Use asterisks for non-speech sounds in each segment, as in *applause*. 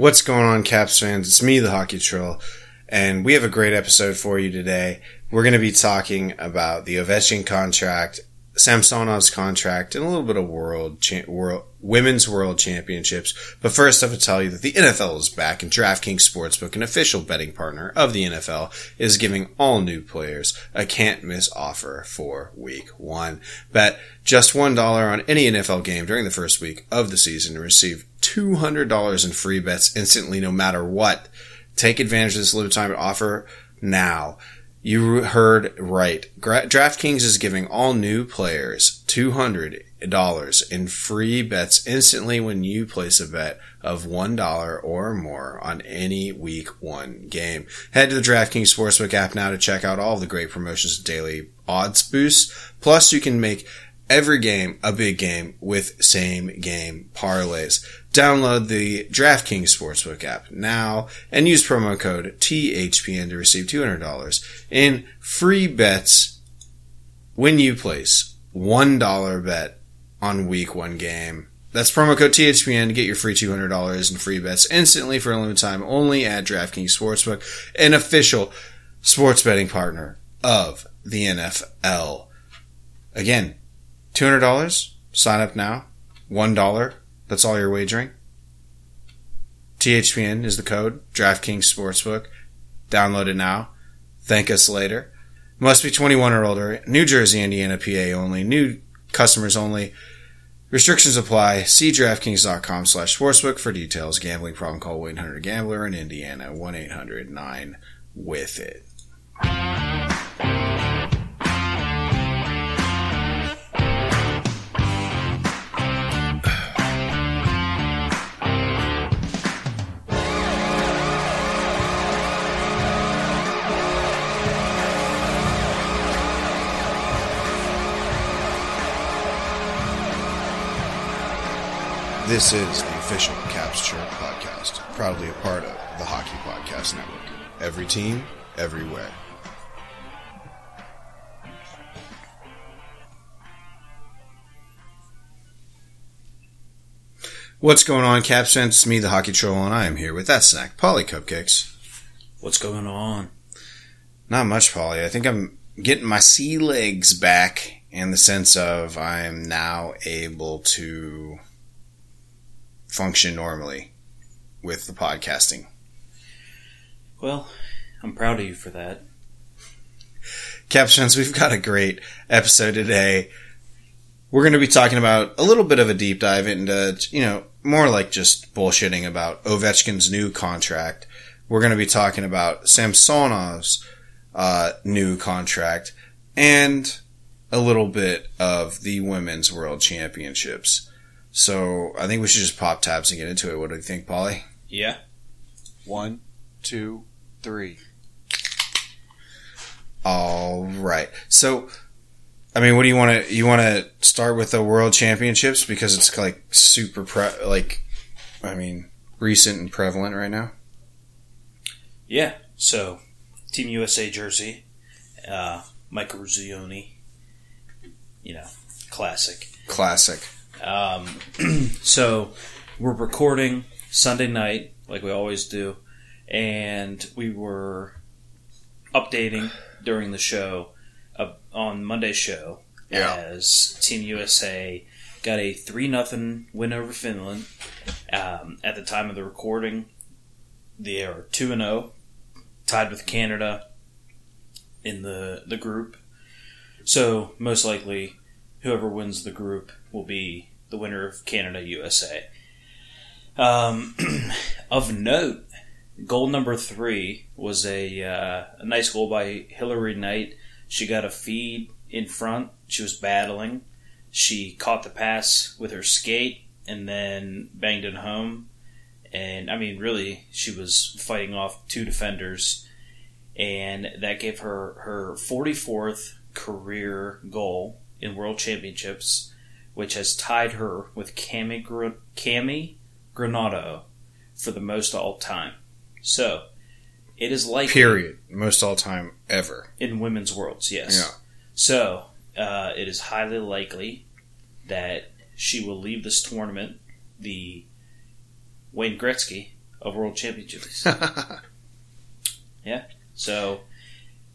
What's going on, Caps fans? It's me, the Hockey Troll, and we have a great episode for you today. We're going to be talking about the Ovechkin contract, Samsonov's contract, and a little bit of world, cha- world women's world championships. But first, I have to tell you that the NFL is back, and DraftKings Sportsbook, an official betting partner of the NFL, is giving all new players a can't miss offer for Week One. Bet just one dollar on any NFL game during the first week of the season to receive two hundred dollars in free bets instantly, no matter what. Take advantage of this limited time offer now. You heard right. DraftKings is giving all new players $200 in free bets instantly when you place a bet of $1 or more on any week one game. Head to the DraftKings Sportsbook app now to check out all the great promotions daily odds boosts. Plus you can make every game a big game with same game parlays. Download the DraftKings Sportsbook app now and use promo code THPN to receive $200 in free bets when you place $1 bet on week one game. That's promo code THPN to get your free $200 in free bets instantly for a limited time only at DraftKings Sportsbook, an official sports betting partner of the NFL. Again, $200, sign up now, $1 that's all you're wagering. THPN is the code. DraftKings Sportsbook. Download it now. Thank us later. Must be 21 or older. New Jersey, Indiana, PA only. New customers only. Restrictions apply. See DraftKings.com slash sportsbook for details. Gambling problem call 1-800-GAMBLER in Indiana. 1-800-9-WITH-IT. This is the official Caps Chirp podcast, proudly a part of the Hockey Podcast Network. Every team, everywhere. What's going on, Caps fans? It's me, the Hockey Troll, and I am here with that snack, Paulie Cupcakes. What's going on? Not much, Polly. I think I'm getting my sea legs back in the sense of I am now able to function normally with the podcasting. Well, I'm proud of you for that. Captions, we've got a great episode today. We're going to be talking about a little bit of a deep dive into, you know, more like just bullshitting about Ovechkin's new contract. We're going to be talking about Samsonov's uh, new contract and a little bit of the women's world championships. So I think we should just pop tabs and get into it. What do you think, Paulie? Yeah. One, two, three. All right. So, I mean, what do you want to? You want to start with the World Championships because it's like super pre- like, I mean, recent and prevalent right now. Yeah. So, Team USA jersey, uh, Mike Eruzione. You know, classic. Classic. Um, *clears throat* so, we're recording Sunday night, like we always do, and we were updating during the show uh, on Monday's show Yeah. as Team USA got a three nothing win over Finland. Um, at the time of the recording, they are two and zero, tied with Canada in the the group. So most likely, whoever wins the group will be the winner of Canada USA. Um, *clears throat* of note, goal number three was a, uh, a nice goal by Hilary Knight. She got a feed in front. She was battling. She caught the pass with her skate and then banged it home. And I mean, really, she was fighting off two defenders, and that gave her her 44th career goal in World Championships, which has tied her with Cammi, Gr- Cammi Granato for the most all time. So, it is likely Period. Most all time ever. in women's worlds, yes. Yeah. So, uh, it is highly likely that she will leave this tournament the Wayne Gretzky of world championships. *laughs* Yeah. So,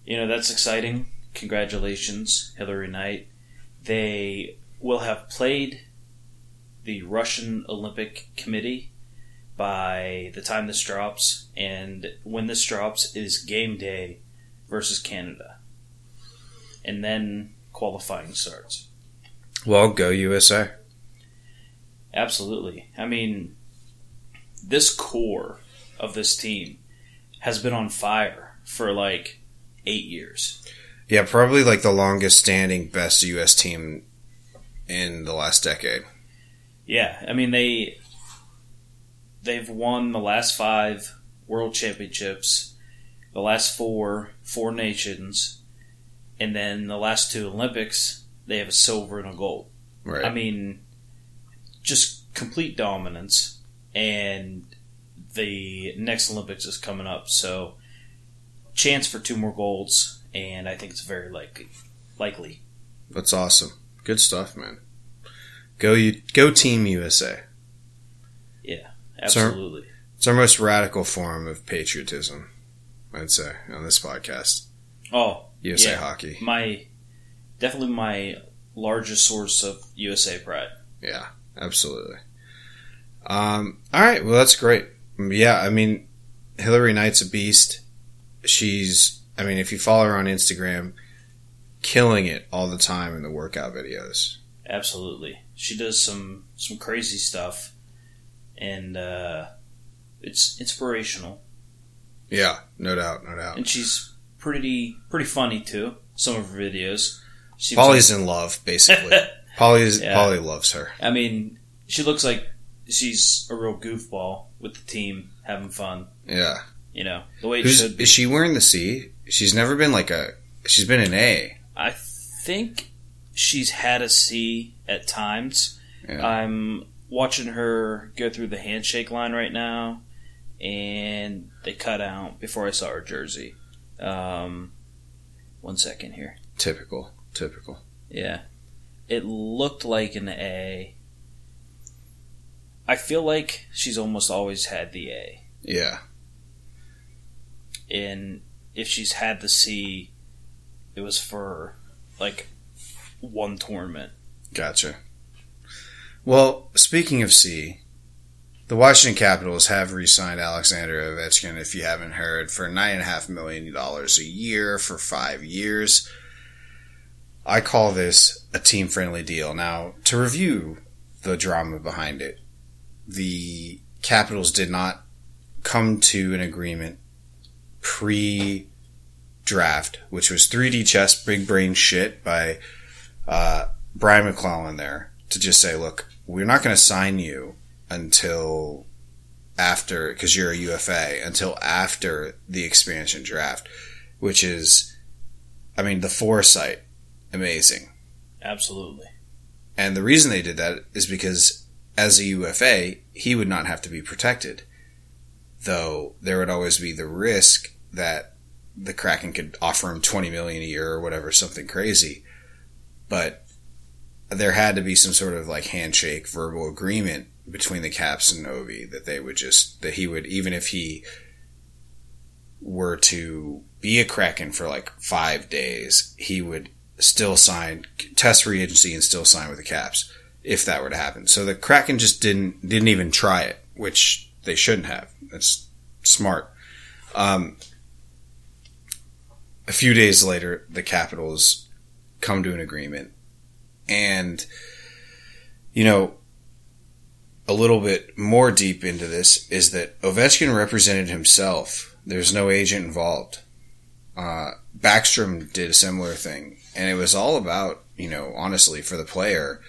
you know, that's exciting. Congratulations, Hilary Knight. They will have played the Russian Olympic Committee by the time this drops, and when this drops is game day versus Canada. And then qualifying starts. well, go USA. Absolutely. I mean, this core of this team has been on fire for like eight years. Yeah, probably like the longest standing best U.S. team in the last decade. Yeah, I mean they they've won the last five world championships, the last four four nations, and then the last two Olympics they have a silver and a gold. Right. I mean, just complete dominance, and the next Olympics is coming up, so chance for two more golds, and I think it's very likely. Likely, That's awesome. Good stuff, man. Go you go Team USA. Yeah, absolutely. It's our most radical form of patriotism, I'd say, on this podcast. Oh, USA Yeah. hockey. my definitely my largest source of USA pride. Yeah, absolutely. Um, all right, well that's great. Yeah, I mean, Hilary Knight's a beast. She's, I mean, if you follow her on Instagram, killing it all the time in the workout videos. Absolutely, she does some some crazy stuff, and uh, it's inspirational. Yeah, no doubt, no doubt. And she's pretty pretty funny too. Some of her videos. Seems Paulie's in love, basically. *laughs* Paulie's Yeah. Polly loves her. I mean, she looks like she's a real goofball with the team, having fun. Yeah. You know the way it Who's should be. is she wearing the C? She's never been like a. She's been an A. I think she's had a C at times. Yeah. I'm watching her go through the handshake line right now, and they cut out before I saw her jersey. Um, one second here. Typical. Typical. Yeah. It looked like an A. I feel like she's almost always had the A. Yeah. And if she's had the C, it was for like one tournament. Gotcha. Well, speaking of C, the Washington Capitals have re-signed Alexander Ovechkin. If you haven't heard, for nine and a half million dollars a year for five years. I call this a team-friendly deal. Now, to review the drama behind it, the Capitals did not come to an agreement pre-draft, which was 3D chess, big brain shit by uh, Brian MacLellan there to just say, look, we're not going to sign you until after, because you're a UFA, until after the expansion draft, which is, I mean, the foresight, amazing. Absolutely. And the reason they did that is because as a UFA, he would not have to be protected. Though there would always be the risk that the Kraken could offer him 20 million a year or whatever, something crazy. But there had to be some sort of like handshake, verbal agreement between the Caps and Ovi that they would just, that he would, even if he were to be a Kraken for like five days, he would still sign, test free agency and still sign with the Caps if that were to happen. So the Kraken just didn't, didn't even try it, which they shouldn't have. That's smart. Um, a few days later, the Capitals come to an agreement. And, you know, a little bit more deep into this is that Ovechkin represented himself. There's no agent involved. Uh, Backstrom did a similar thing. And it was all about, you know, honestly, for the player,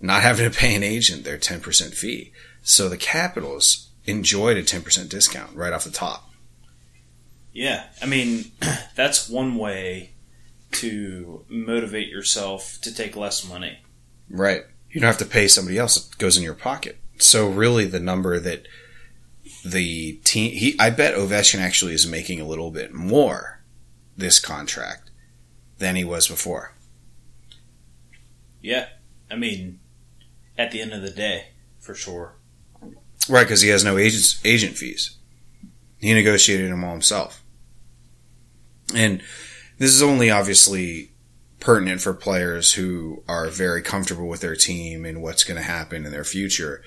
not having to pay an agent their 10% fee. So the Capitals enjoyed a 10% discount right off the top. Yeah, I mean, *clears throat* that's one way to motivate yourself to take less money. Right. You don't have to pay somebody else. It goes in your pocket. So really the number that the team, he, I bet Ovechkin actually is making a little bit more this contract than he was before. Yeah, I mean, at the end of the day, for sure. Right, because he has no agent agent fees. He negotiated them all himself. And this is only obviously pertinent for players who are very comfortable with their team and what's going to happen in their future.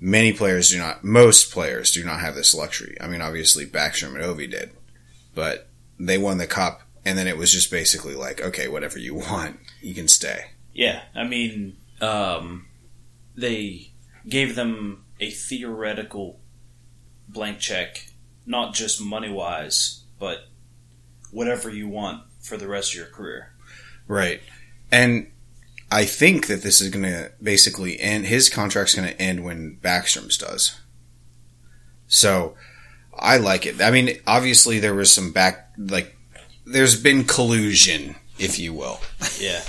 Many players do not, most players do not have this luxury. I mean, obviously Backstrom and Ovi did, but they won the cup and then it was just basically like, okay, whatever you *laughs* want, you can stay. Yeah, I mean, um, they gave them a theoretical blank check, not just money wise, but whatever you want for the rest of your career. Right. And I think that this is going to basically end, his contract's going to end when Backstrom's does. So I like it. I mean, obviously there was some back, like, there's been collusion, if you will, Yeah.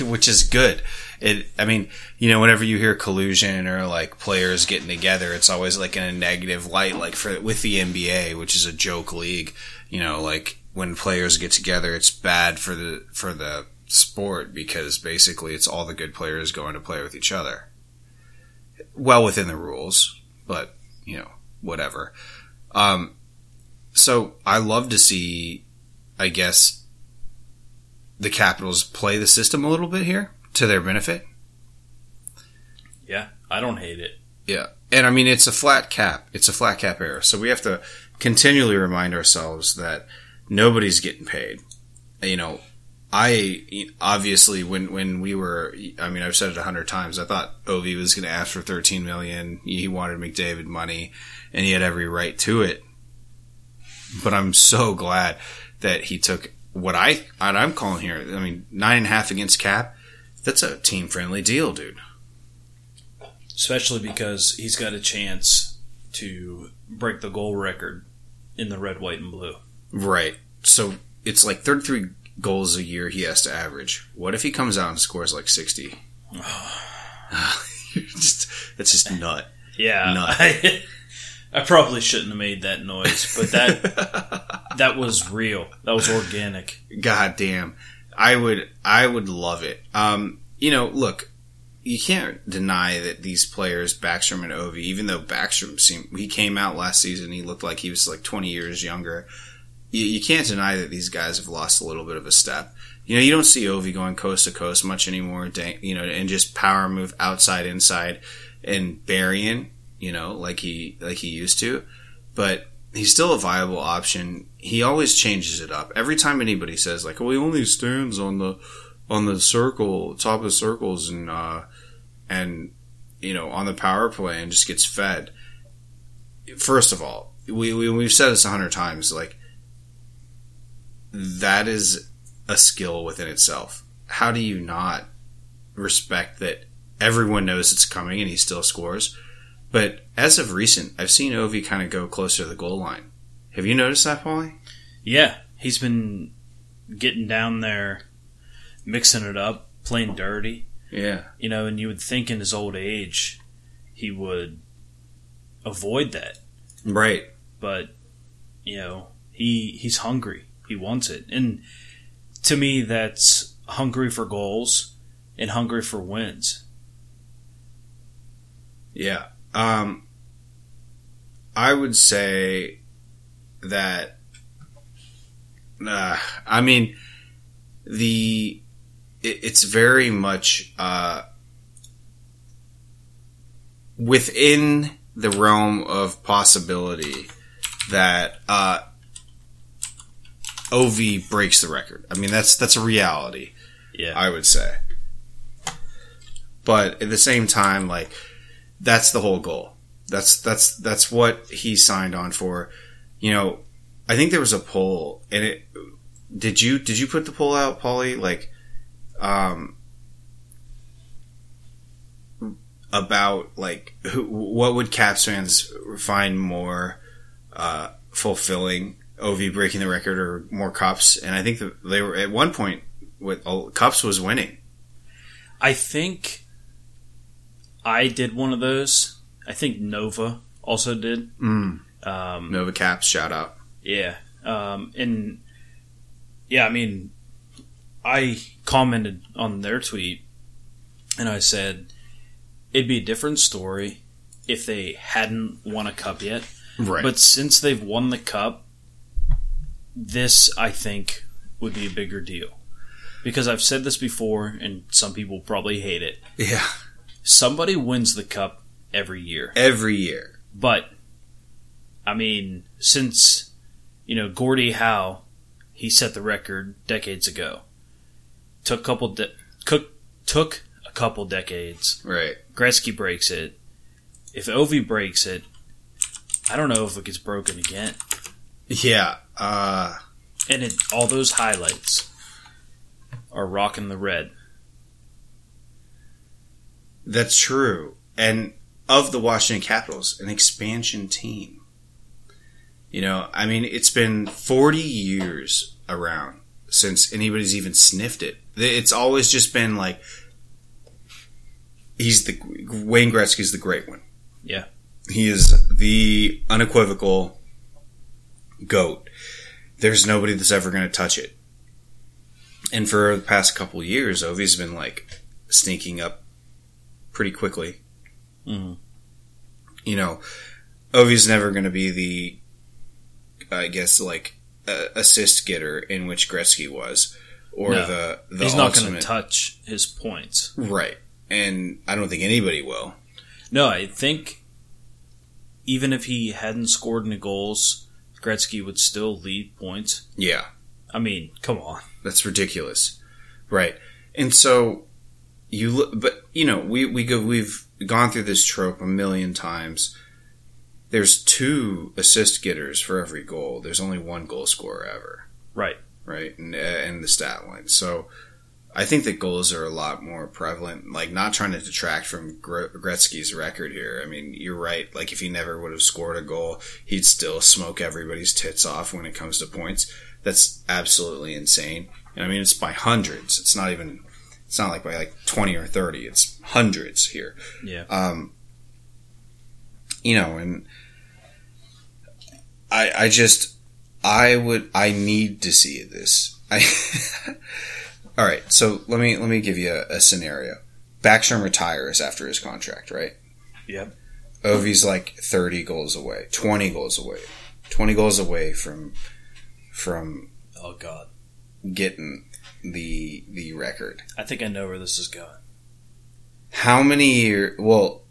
*laughs* which is good. It, I mean, you know, whenever you hear collusion or like players getting together, it's always like in a negative light, like for, with the NBA, which is a joke league, you know, like when players get together, it's bad for the, for the sport because basically it's all the good players going to play with each other. Well within the rules, but, you know, whatever. Um, so I love to see, I guess, the Capitals play the system a little bit here to their benefit. Yeah, I don't hate it. Yeah. And I mean, it's a flat cap. It's a flat cap era. So we have to continually remind ourselves that nobody's getting paid. You know, I obviously when when we were, I mean, I've said it a hundred times. I thought Ovi was going to ask for thirteen million. He wanted McDavid money, and he had every right to it. But I'm so glad that he took what I what I'm calling here. I mean, nine and a half against cap. That's a team friendly deal, dude. Especially because he's got a chance to break the goal record in the red, white, and blue. Right. So it's like 33 goals a year he has to average. What if he comes out and scores like 60? *sighs* just it's just nut. Yeah, Nut. I, *laughs* I probably shouldn't have made that noise, but that *laughs* that was real. That was organic. God damn. I would I would love it. Um, you know, look, you can't deny that these players, Backstrom and Ovi, even though Backstrom seemed he came out last season, he looked like he was like 20 years younger. You, you can't deny that these guys have lost a little bit of a step. You know, you don't see Ovi going coast to coast much anymore. You know, and just power move outside, inside, and burying. You know, like he like he used to. But he's still a viable option. He always changes it up. Every time anybody says like, "Oh, he only stands on the on the circle, top of circles, and uh, and you know on the power play and just gets fed." First of all, we, we we've said this a hundred times. Like that is a skill within itself. How do you not respect that everyone knows it's coming and he still scores? But as of recent, I've seen Ovi kind of go closer to the goal line. Have you noticed that, Paulie? Yeah, he's been getting down there, mixing it up, playing dirty. Yeah. You know, and you would think in his old age he would avoid that, Right. but you know he he's hungry. He wants it, and to me, that's hungry for goals and hungry for wins. Yeah. Um, I would say that, uh, I mean, the, it, it's very much, uh, within the realm of possibility that, uh, OV breaks the record. I mean, that's, that's a reality. Yeah, I would say. But at the same time, like that's the whole goal. That's that's that's what he signed on for. You know, I think there was a poll, and it did you did you put the poll out, Paulie? Like, um, about like who, what would Caps fans find more uh, fulfilling? Ov breaking the record or more cups? And I think that they were at one point with uh, cups was winning. I think I did one of those. I think Nova also did. Mm. Um, Nova Caps, shout out. Yeah. Um, and yeah, I mean, I commented on their tweet and I said it'd be a different story if they hadn't won a cup yet. Right. But since they've won the cup, this I think would be a bigger deal. Because I've said this before, and some people probably hate it. yeah, Somebody wins the cup every year. every year. But, I mean, since, you know, Gordie Howe, he set the record decades ago. Took a couple, de- cook, took a couple decades. Right. Gretzky breaks it. If Ovi breaks it, I don't know if it gets broken again. Yeah. Uh, And it, all those highlights are rocking the red. that's true. And of the Washington Capitals, an expansion team. You know, I mean, it's been 40 years around since anybody's even sniffed it. It's always just been like, he's the, Wayne Gretzky's the great one. Yeah. He is the unequivocal goat. There's nobody that's ever going to touch it. And for the past couple years, Ovi's been like sneaking up pretty quickly. Mhm. You know, Ovi's never going to be the, I guess, like uh, assist getter in which Gretzky was, or No. the the He's not going to touch his points. right. And I don't think anybody will. No, I think even if he hadn't scored any goals, Gretzky would still lead points. Yeah. I mean, come on. That's ridiculous, right? And so you look, but you know, we we go we've gone through this trope a million times. There's two assist getters for every goal. There's only one goal scorer ever, Right. right? And uh, in the stat line, so I think that goals are a lot more prevalent. Like not trying to detract from Gretzky's record here. I mean, you're right. Like if he never would have scored a goal, he'd still smoke everybody's tits off when it comes to points. That's absolutely insane. And I mean, it's by hundreds. It's not even. It's not like by like twenty or thirty. It's hundreds here. Yeah. Um, you know, and I, I just, I would, I need to see this. I, *laughs* all right. So let me let me give you a, a scenario. Backstrom retires after his contract, right? Yep. Ovi's like thirty goals away, twenty goals away, twenty goals away from from Oh God. getting the the record. I think I know where this is going. How many year? Well,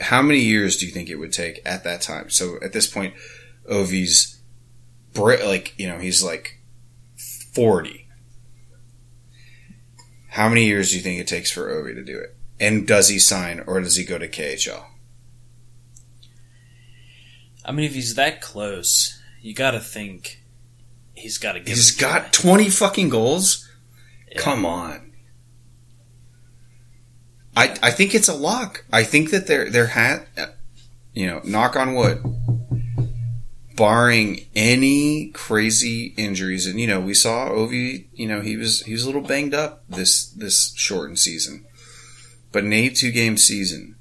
how many years do you think it would take at that time? So at this point, Ovi's like you know he's like forty. How many years do you think it takes for Ovi to do it? And does he sign or does he go to KHL? I mean, if he's that close, you got to think he's got to get. He's got twenty fucking goals. Yeah. Come on. I I think it's a lock. I think that there there had you know, knock on wood. Barring any crazy injuries, and you know, we saw Ovi. You know, he was he was a little banged up this this shortened season, but an eighty-two game season.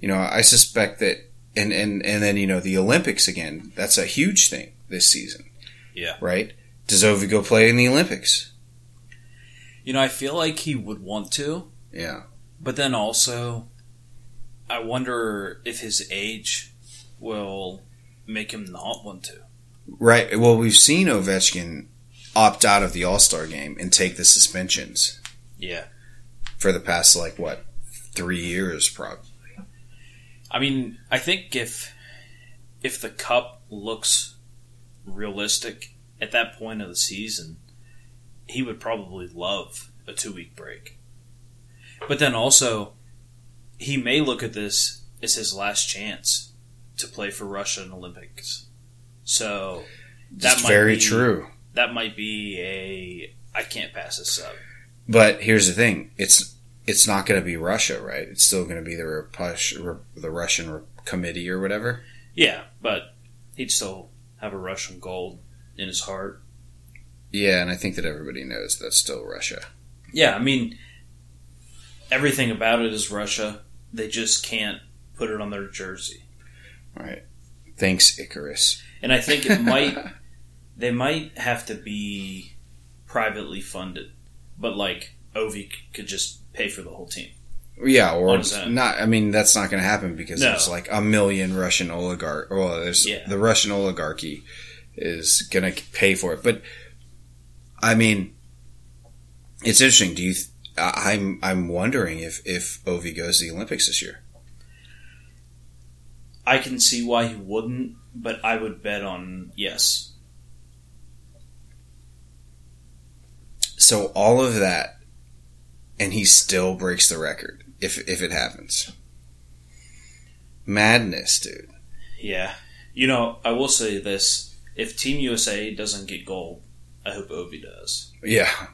You know, I suspect that, and and and then you know the Olympics again. That's a huge thing this season. Yeah. right. Does Ovi go play in the Olympics? You know, I feel like he would want to, Yeah, but then also, I wonder if his age will make him not want to. right. Well, we've seen Ovechkin opt out of the All Star game and take the suspensions Yeah. for the past like what three years, probably. I mean, I think if if the cup looks realistic at that point of the season, he would probably love a two week break. But then also, he may look at this as his last chance to play for Russia in Olympics. So That's very be, true. That might be a I can't pass this up. But here's the thing: it's it's not going to be Russia, right? It's still going to be the Repush, the Russian committee or whatever. Yeah, but he'd still have a Russian gold in his heart. Yeah, and I think that everybody knows that's still Russia. Yeah, I mean, everything about it is Russia. They just can't put it on their jersey. Right. Thanks, Icarus. And I think it *laughs* might, they might have to be privately funded, but like Ovi could just pay for the whole team. Yeah, or On his own. not. I mean, that's not going to happen because No. there's like a million Russian oligarch. Well, there's Yeah. the Russian oligarchy is going to pay for it. But I mean, it's interesting. Do you? Th- I- I'm I'm wondering if if Ovi goes to the Olympics this year. I can see why he wouldn't, but I would bet on yes. So all of that, and he still breaks the record if if it happens. Madness, dude. Yeah. You know, I will say this: if Team USA doesn't get gold, I hope Ovi does. Yeah.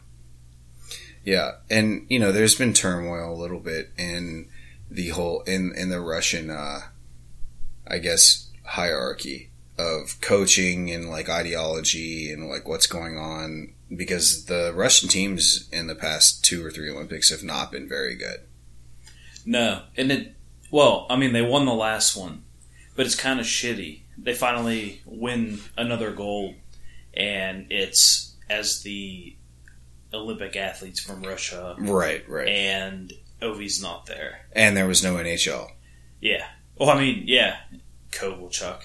Yeah. And, you know, there's been turmoil a little bit in the whole, in, in the Russian, uh, I guess, hierarchy of coaching and like ideology and like what's going on because the Russian teams in the past two or three Olympics have not been very good. No, and it. Well, I mean, they won the last one, but it's kind of shitty. They finally win another gold, and it's as the Olympic athletes from Russia, Right, right. and Ovi's not there. And there was no NHL. Yeah. Well, I mean, yeah, Kovalchuk,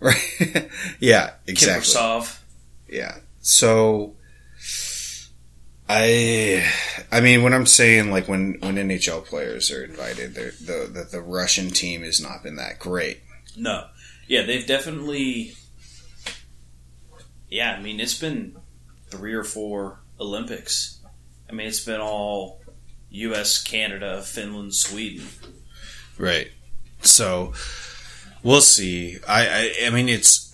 Right. *laughs* yeah, exactly. Kaprizov. Yeah. So I I mean when I'm saying like when when NHL players are invited the the the Russian team has not been that great. No. Yeah, they've definitely. Yeah, I mean, it's been three or four Olympics. I mean, it's been all U.S., Canada, Finland, Sweden. Right. So we'll see. I I, I mean it's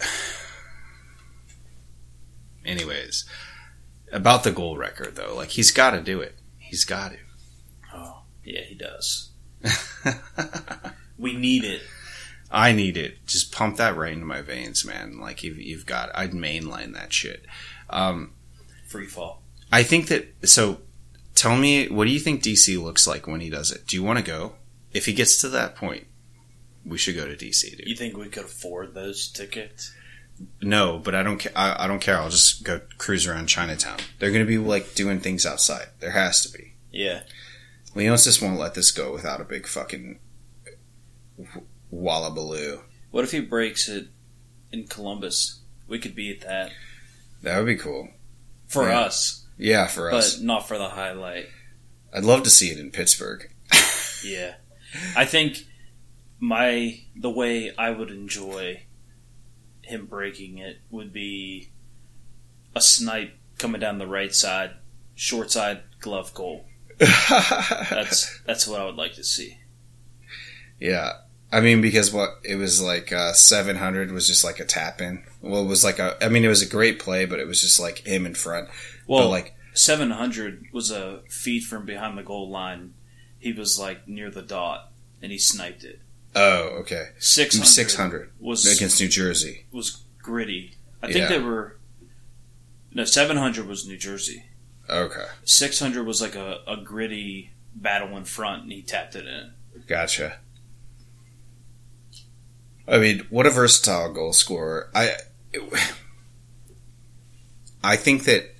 anyways about the goal record though. Like he's got to do it. He's got to. Oh, yeah, he does. *laughs* We need it. I need it. Just pump that right into my veins, man. Like you've, you've got, I'd mainline that shit. Um, Free fall. I think that. So, tell me, what do you think DC looks like when he does it? Do you want to go? If he gets to that point, we should go to DC, dude. You think we could afford those tickets? No, but I don't. Ca- I, I don't care. I'll just go cruise around Chinatown. They're going to be like doing things outside. There has to be. Yeah. Leonsis just won't let this go without a big fucking wallabaloo. What if he breaks it in Columbus? We could be at that That would be cool. for Yeah. us, Yeah, for us. but not for the highlight. I'd love to see it in Pittsburgh. *laughs* Yeah. I think my the way I would enjoy him breaking it would be a snipe coming down the right side, short side glove goal. *laughs* That's that's what I would like to see. yeah. I mean, because what it was like, uh, 700 was just like a tap in. Well, it was like a, I mean, it was a great play, but it was just like him in front. Well, but like, seven hundred was a feed from behind the goal line. He was like near the dot and he sniped it. Oh, okay. Six hundred 600 was against New Jersey. was gritty. I think Yeah. they were no seven hundred was New Jersey. Okay. 600 was like a, a gritty battle in front, and he tapped it in. Gotcha. I mean, what a versatile goal scorer. I I think that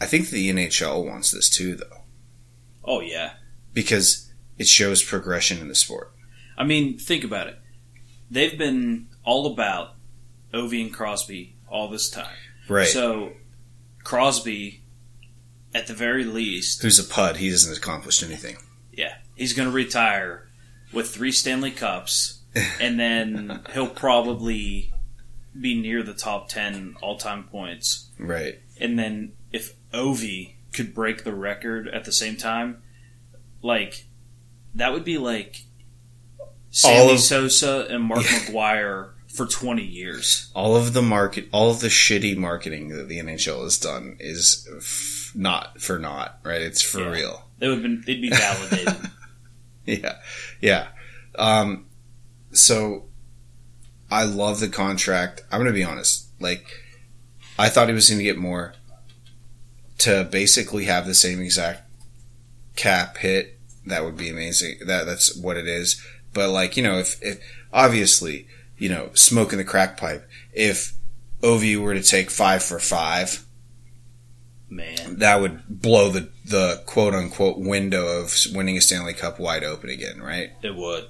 I think the NHL wants this too though Oh yeah, because it shows progression in the sport. I mean, think about it. They've been all about Ovi and Crosby all this time. Right. So Crosby, at the very least, Who's a pud, he hasn't accomplished anything. yeah, he's going to retire with three Stanley Cups, *laughs* and then he'll probably be near the top ten all-time points. Right. And then if Ovi could break the record at the same time, like that would be like Sammy of- Sosa and Mark McGwire for twenty years. All of the market all of the shitty marketing that the NHL has done is f- not for naught, right? It's for Yeah. real. They would been they'd be validated. *laughs* Yeah, yeah. Um, so I love the contract. I'm going to be honest. Like, I thought he was going to get more to basically have the same exact cap hit. That would be amazing. That that's what it is. But like, you know, if, if obviously, you know, smoking the crack pipe. If Ovi were to take five for five, Man, that would blow the the quote unquote window of winning a Stanley Cup wide open again, right? it would.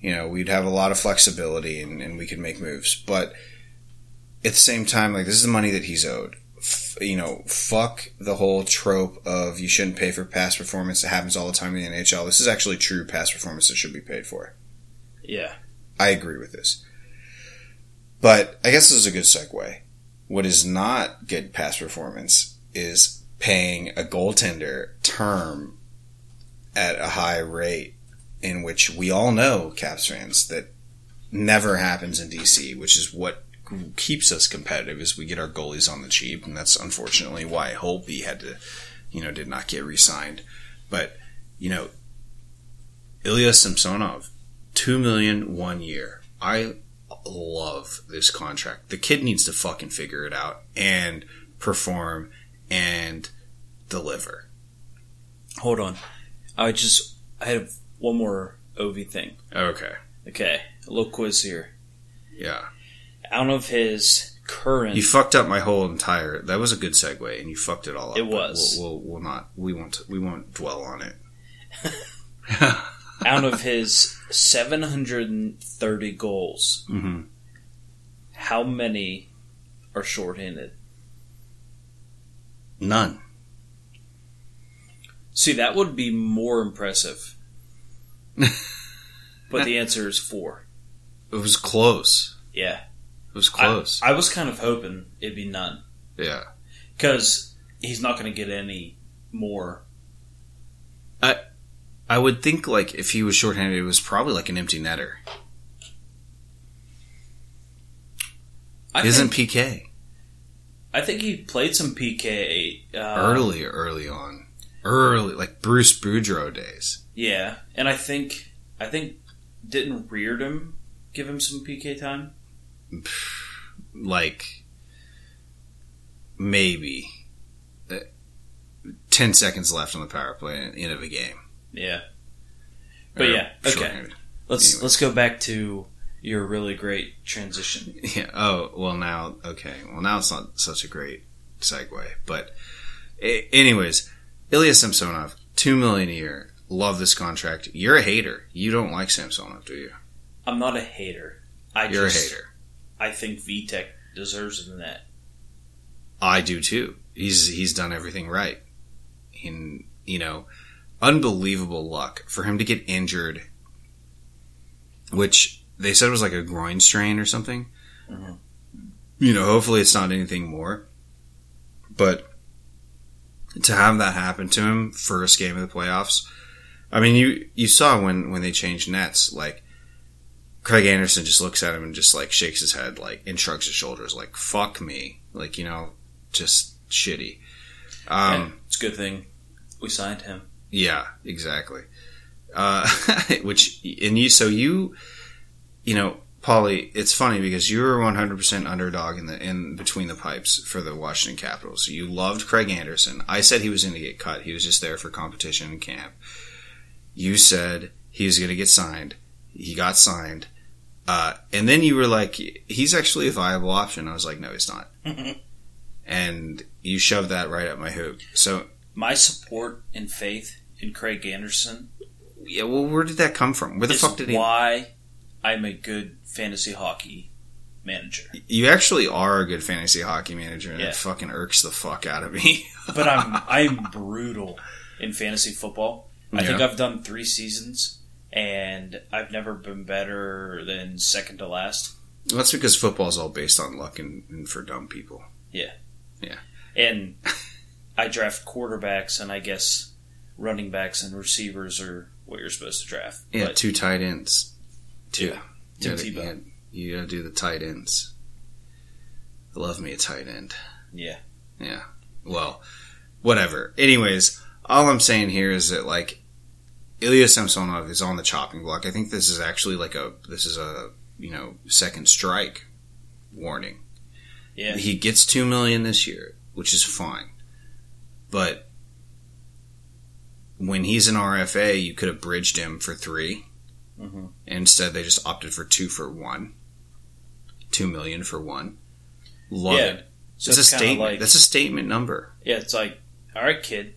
You know, we'd have a lot of flexibility and, and we could make moves, but at the same time, like this is the money that he's owed. F- you know, fuck the whole trope of you shouldn't pay for past performance It happens all the time in the NHL. This is actually true past performance that should be paid for. Yeah. I agree with this. But I guess this is a good segue. What is not good past performance is paying a goaltender term at a high rate in which we all know, Caps fans, that never happens in DC, which is what keeps us competitive is we get our goalies on the cheap, and that's unfortunately why Holtby had to, you know, did not get re-signed. But, you know, Ilya Samsonov, two million one year. I love this contract. The kid needs to fucking figure it out and perform and deliver. Hold on. I just I had one more OV thing. Okay. Okay, a little quiz here. Yeah. Out of his current, You fucked up my whole entire. That was a good segue, and you fucked it all up. It was. We'll, we'll, we'll not. We won't. We won't dwell on it. *laughs* out of his 730 goals, hmm how many are shorthanded? None. See, that would be more impressive. *laughs* but the answer is four. It was close. Yeah. It was close. I, I was kind of hoping it'd be none. yeah. Because he's not going to get any more. I I would think like if he was shorthanded, it was probably like an empty netter. I Isn't think, PK I think he played some PK uh, early, early on, early like Bruce Boudreau days. Yeah, and I think I think didn't Reirden give him some PK time? Like maybe uh, 10 seconds left on the power play in of a game. Yeah. But Or yeah, okay. Let's Anyway. let's go back to your really great transition. *laughs* Yeah. Oh, well now, okay. Well now it's not such a great segue, but anyways, Ilya Samsonov, 2 million a year. Love this contract. You're a hater. You don't like Samsonov, do you? I'm not a hater. I You're just, a hater. I think Vitek deserves the net. I do too. He's he's done everything right. In you know, unbelievable luck for him to get injured, which they said was like a groin strain or something. Mhm. You know, hopefully it's not anything more. But to have that happen to him first game of the playoffs, I mean, you you saw when when they changed nets, like Craig Anderson just looks at him and just like shakes his head, like and shrugs his shoulders, like "fuck me," like you know, just shitty. Um, Yeah, it's a good thing we signed him. yeah, exactly. Uh, *laughs* which and you so you, you know, Paulie, it's funny because you were 100% underdog in the in between the pipes for the Washington Capitals. You loved Craig Anderson. I said he was going to get cut. He was just there for competition and camp. You said he was going to get signed. He got signed. Uh, and then you were like, he's actually a viable option. I was like, no, he's not. and you shoved that right up my hoop. So My support and faith in Craig Anderson Yeah, well, where did that come from? Where the fuck did he? why I'm a good fantasy hockey manager. You actually are a good fantasy hockey manager, and Yeah. it fucking irks the fuck out of me. But I'm *laughs* I'm brutal in fantasy football. I think I've done three seasons and I've never been better than second to last. Well, that's because football's all based on luck and, and for dumb people. Yeah. Yeah. And I draft quarterbacks and I guess running backs and receivers are what you're supposed to draft. Yeah, But two tight ends. Two. Yeah, You gotta, you, gotta, you gotta do the tight ends. I love me a tight end. Yeah. Yeah. Well, whatever. Anyways, all I'm saying here is that like Ilya Samsonov is on the chopping block. I think this is actually like a this is a you know second strike warning. Yeah. He gets two million this year, which is fine. But when he's an RFA, you could have bridged him for 3 Mhm. Instead, they just opted for two for one. Two million for one. Love Yeah. it. So it's, a statement. Like, That's a statement number. yeah, it's like, all right, kid,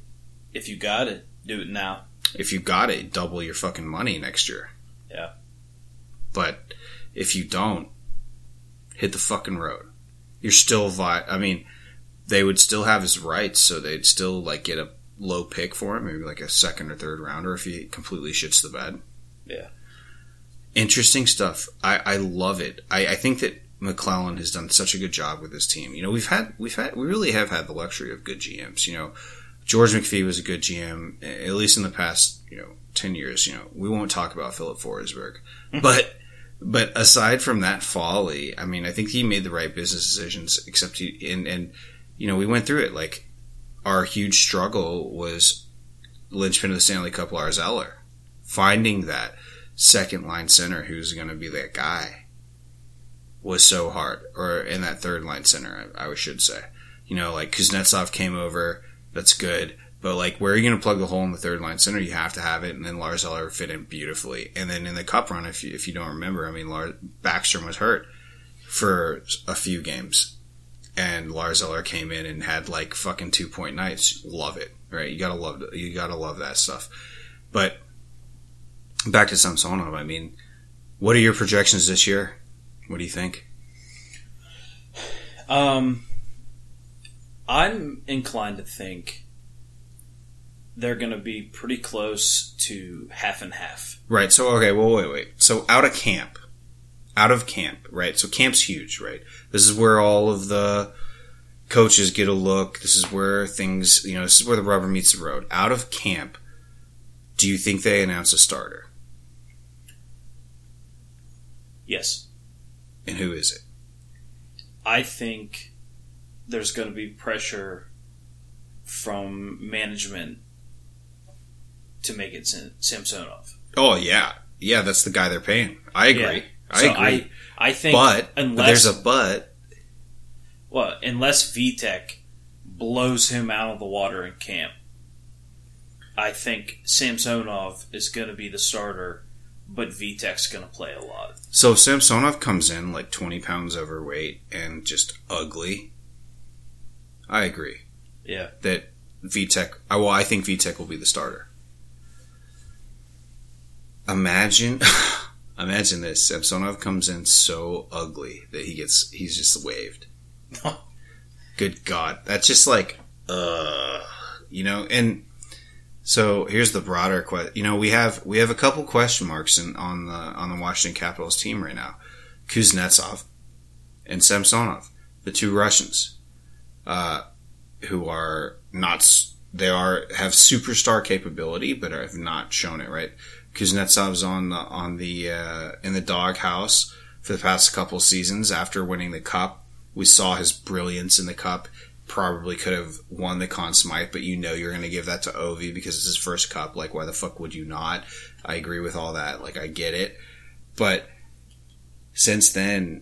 if you got it, do it now. If you got it, double your fucking money next year. Yeah. But if you don't, hit the fucking road. You're still vi- I mean, they would still have his rights, so they'd still like get a low pick for him, maybe like a second or third rounder if he completely shits the bed. Yeah. Interesting stuff. I, I love it. I, I think that MacLellan has done such a good job with this team. You know, we've had we've had we really have had the luxury of good GMs. You know, George McPhee was a good GM, at least in the past, you know, ten years. You know, we won't talk about Filip Forsberg, hmm. but but aside from that folly, I mean, I think he made the right business decisions. Except he and and you know, we went through it. Like our huge struggle was linchpin of the Stanley Cup, Lars Eller, finding that second line center who's going to be that guy was so hard, or in that third line center, I, I should say. You know, like Kuznetsov came over, that's good. But like, where are you going to plug the hole in the third line center? You have to have it, and then Lars Eller fit in beautifully. And then in the cup run, if you, if you don't remember, I mean, Lars, Backstrom was hurt for a few games, and Lars Eller came in and had like fucking two point nights. Love it, right? You gotta love you gotta love that stuff. But back to Samsonov, I mean, what are your projections this year? What do you think? Um, I'm inclined to think they're going to be pretty close to half and half. Right. So okay. Well, wait, wait. So out of camp, out of camp, right? So camp's huge, right? This is where all of the coaches get a look. This is where things, you know, this is where the rubber meets the road. Out of camp, do you think they announce a starter? Yes. And who is it? I think there's going to be pressure from management to make it Sim- Samsonov. Oh yeah, yeah. That's the guy they're paying. I agree. Yeah. I so agree. I, I think but, unless there's a but. well, unless Vitek blows him out of the water in camp, I think Samsonov is going to be the starter, but Vitek's going to play a lot. So Samsonov comes in like 20 pounds overweight and just ugly. I agree Yeah. that Vitek. I well, I think Vitek will be the starter. Imagine, *laughs* imagine this: Samsonov comes in so ugly that he gets he's just waved. *laughs* Good God, that's just like, uh, you know. And so here's the broader question. You know, we have we have a couple question marks in, on the on the Washington Capitals team right now: Kuznetsov and Samsonov, the two Russians, uh, who are not they are have superstar capability, but have not shown it. Right, Kuznetsov's on the on the uh, in the doghouse for the past couple seasons after winning the cup. We saw his brilliance in the cup. Probably could have won the Conn Smythe, but you know you're going to give that to Ovi because it's his first cup. Like, why the fuck would you not? I agree with all that. Like, I get it. But since then,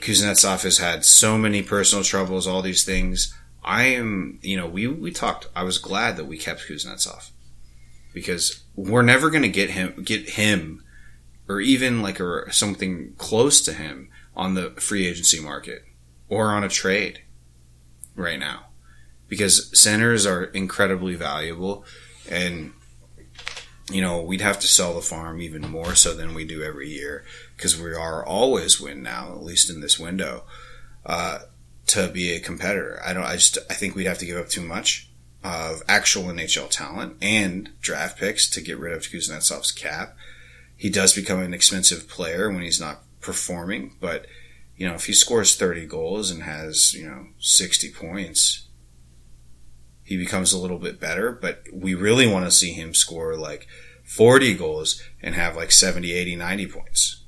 Kuznetsov has had so many personal troubles, all these things. I am, you know, we, we talked, I was glad that we kept Kuznetsov because we're never going to get him, get him or even like a, something close to him on the free agency market or on a trade right now because centers are incredibly valuable and you know we'd have to sell the farm even more so than we do every year because we are always win now at least in this window uh, to be a competitor. I don't i just i think we'd have to give up too much of actual nhl talent and draft picks to get rid of kuznetsov's cap. He does become an expensive player when he's not performing but you know if he scores 30 goals and has you know 60 points he becomes a little bit better, but we really want to see him score like 40 goals and have like 70, 80, 90 points.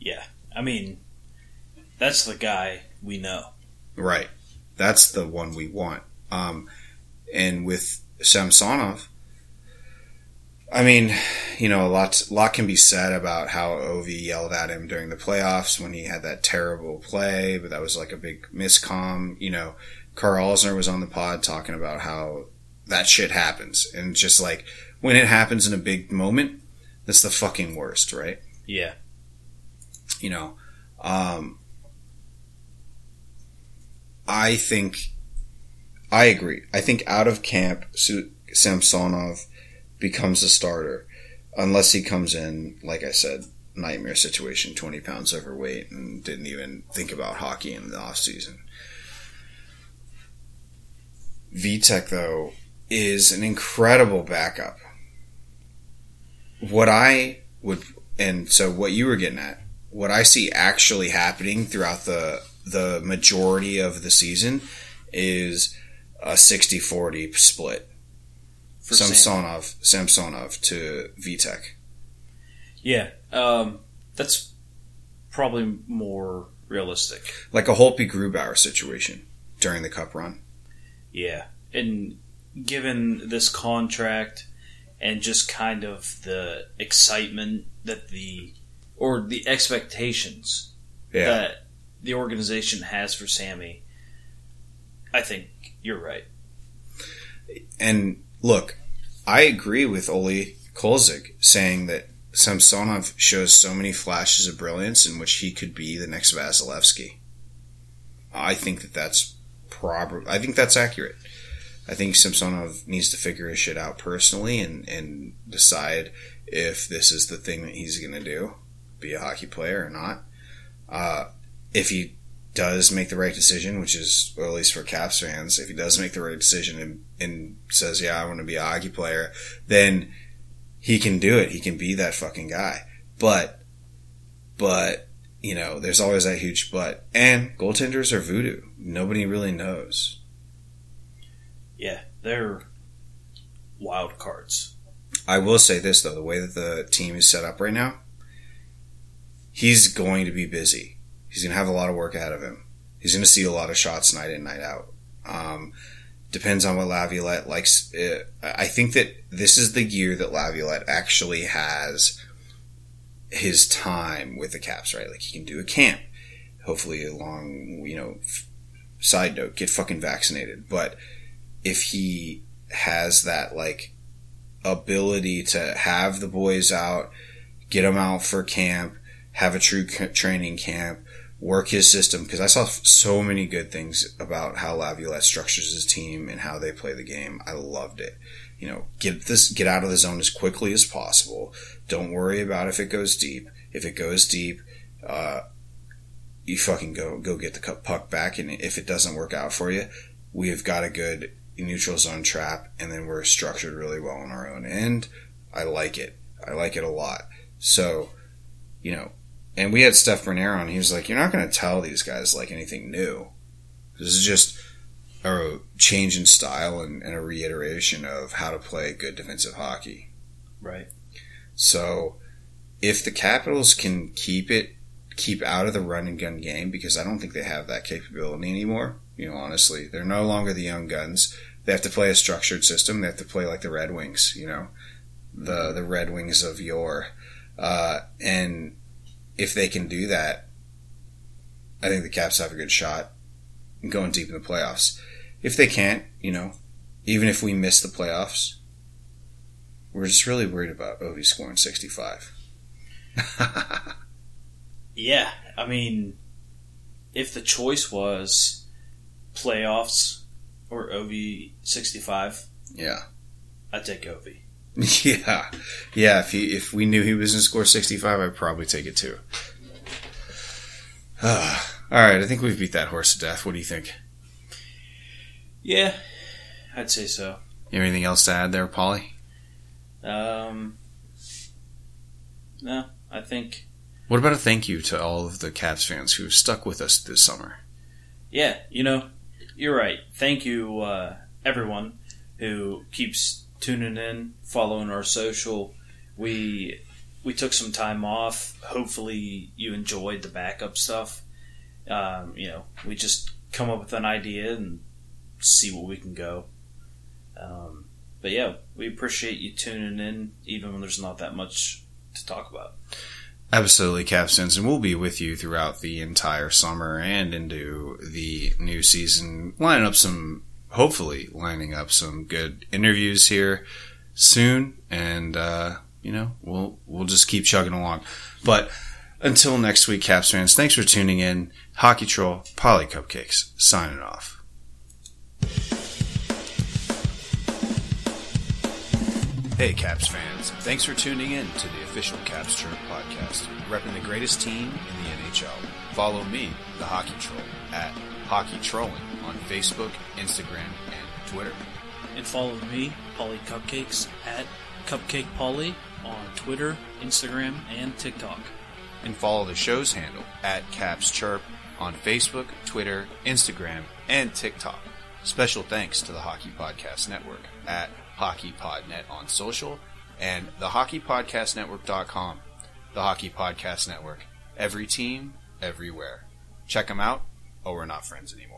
Yeah. I mean, that's the guy we know. Right. That's the one we want. Um, and with Samsonov, I mean, you know, a lot, lot can be said about how Ovi yelled at him during the playoffs when he had that terrible play, but that was like a big miscom. You know, Karl Alzner was on the pod talking about how that shit happens. And just like when it happens in a big moment, that's the fucking worst, right? Yeah. You know, um, I think I agree. I think out of camp, Samsonov becomes a starter unless he comes in, like I said, nightmare situation, 20 pounds overweight and didn't even think about hockey in the off season. Vitek though is an incredible backup. What I would, and so what you were getting at, what I see actually happening throughout the the majority of the season is a 60-40 split. For Sam. Samsonov, Samsonov to Vitek. Yeah, um, that's probably more realistic. Like a Holtby Grubauer situation during the cup run. Yeah, and given this contract and just kind of the excitement that the or the expectations Yeah. that the organization has for Sammy, I think you're right. And look, I agree with Olie Kolzig saying that Samsonov shows so many flashes of brilliance in which he could be the next Vasilevskiy. I think that that's probably, I think that's accurate. I think Simpsonov needs to figure his shit out personally and, and decide if this is the thing that he's going to do, be a hockey player or not. Uh, if he does make the right decision, which is, at least for Caps fans, if he does make the right decision and, and says, yeah, I want to be a hockey player, then he can do it. He can be that fucking guy. But, but, you know, there's always that huge but. And goaltenders are voodoo. Nobody really knows. Yeah, they're wild cards. I will say this though, the way that the team is set up right now, he's going to be busy. He's going to have a lot of work out of him. He's going to see a lot of shots night in, night out. Um, depends on what Laviolette likes. Uh, I think that this is the year that Laviolette actually has his time with the Caps, right? Like he can do a camp, hopefully along, you know, side note, get fucking vaccinated. But if he has that like ability to have the boys out, get them out for camp, have a true training camp, work his system. Because I saw so many good things about how Laviolette structures his team and how they play the game. I loved it. You know, get this, get out of the zone as quickly as possible. Don't worry about if it goes deep. If it goes deep, uh, you fucking go go get the puck back, and if it doesn't work out for you, we have got a good neutral zone trap, and then we're structured really well on our own end. I like it. I like it a lot. So, you know, and we had Steph Bernier on. He was like, "You're not going to tell these guys like anything new. This is just a change in style and, and a reiteration of how to play good defensive hockey." Right. So, if the Capitals can keep it, keep out of the run and gun game, because I don't think they have that capability anymore. You know, honestly, they're no longer the young guns. They have to play a structured system. They have to play like the Red Wings. You know, the the Red Wings of yore. Uh, and if they can do that, I think the Caps have a good shot going deep in the playoffs. If they can't, you know, even if we miss the playoffs, we're just really worried about Ovi scoring 65. *laughs* Yeah, I mean, if the choice was playoffs or Ovi sixty five, yeah. I'd take Ovi. *laughs* Yeah. Yeah, if he, if we knew he was going to score 65, I'd probably take it too. *sighs* all right, I think we've beat that horse to death. What do you think? Yeah, I'd say so. You have Anything else to add there, Paulie? Um, no, I think What about a thank you to all of the Caps fans who stuck with us this summer? yeah, you know, you're right. Thank you, uh, everyone who keeps tuning in, following our social. We we took some time off. Hopefully, you enjoyed the backup stuff. Um, you know, we just come up with an idea and see where we can go. Um, but yeah, we appreciate you tuning in, even when there's not that much to talk about. Absolutely, Caps fans, and we'll be with you throughout the entire summer and into the new season. Lining up some, hopefully, lining up some good interviews here soon, and uh, you know, we'll we'll just keep chugging along. But Until next week, Caps fans, thanks for tuning in. Hockey Troll, Paulie Cupcakes, signing off. Hey, Caps fans. Thanks for tuning in to the official Caps Chirp podcast, repping the greatest team in the NHL. Follow me, the Hockey Troll, at Hockey Trolling on Facebook, Instagram, and Twitter. And follow me, Paulie Cupcakes, at Cupcake Paulie on Twitter, Instagram, and TikTok. And follow the show's handle at Caps Chirp on Facebook, Twitter, Instagram, and TikTok. Special thanks to the Hockey Podcast Network at HockeyPodNet on social and the HockeyPodcastNetwork.com. The Hockey Podcast Network. Every team, everywhere. Check them out, or we're not friends anymore.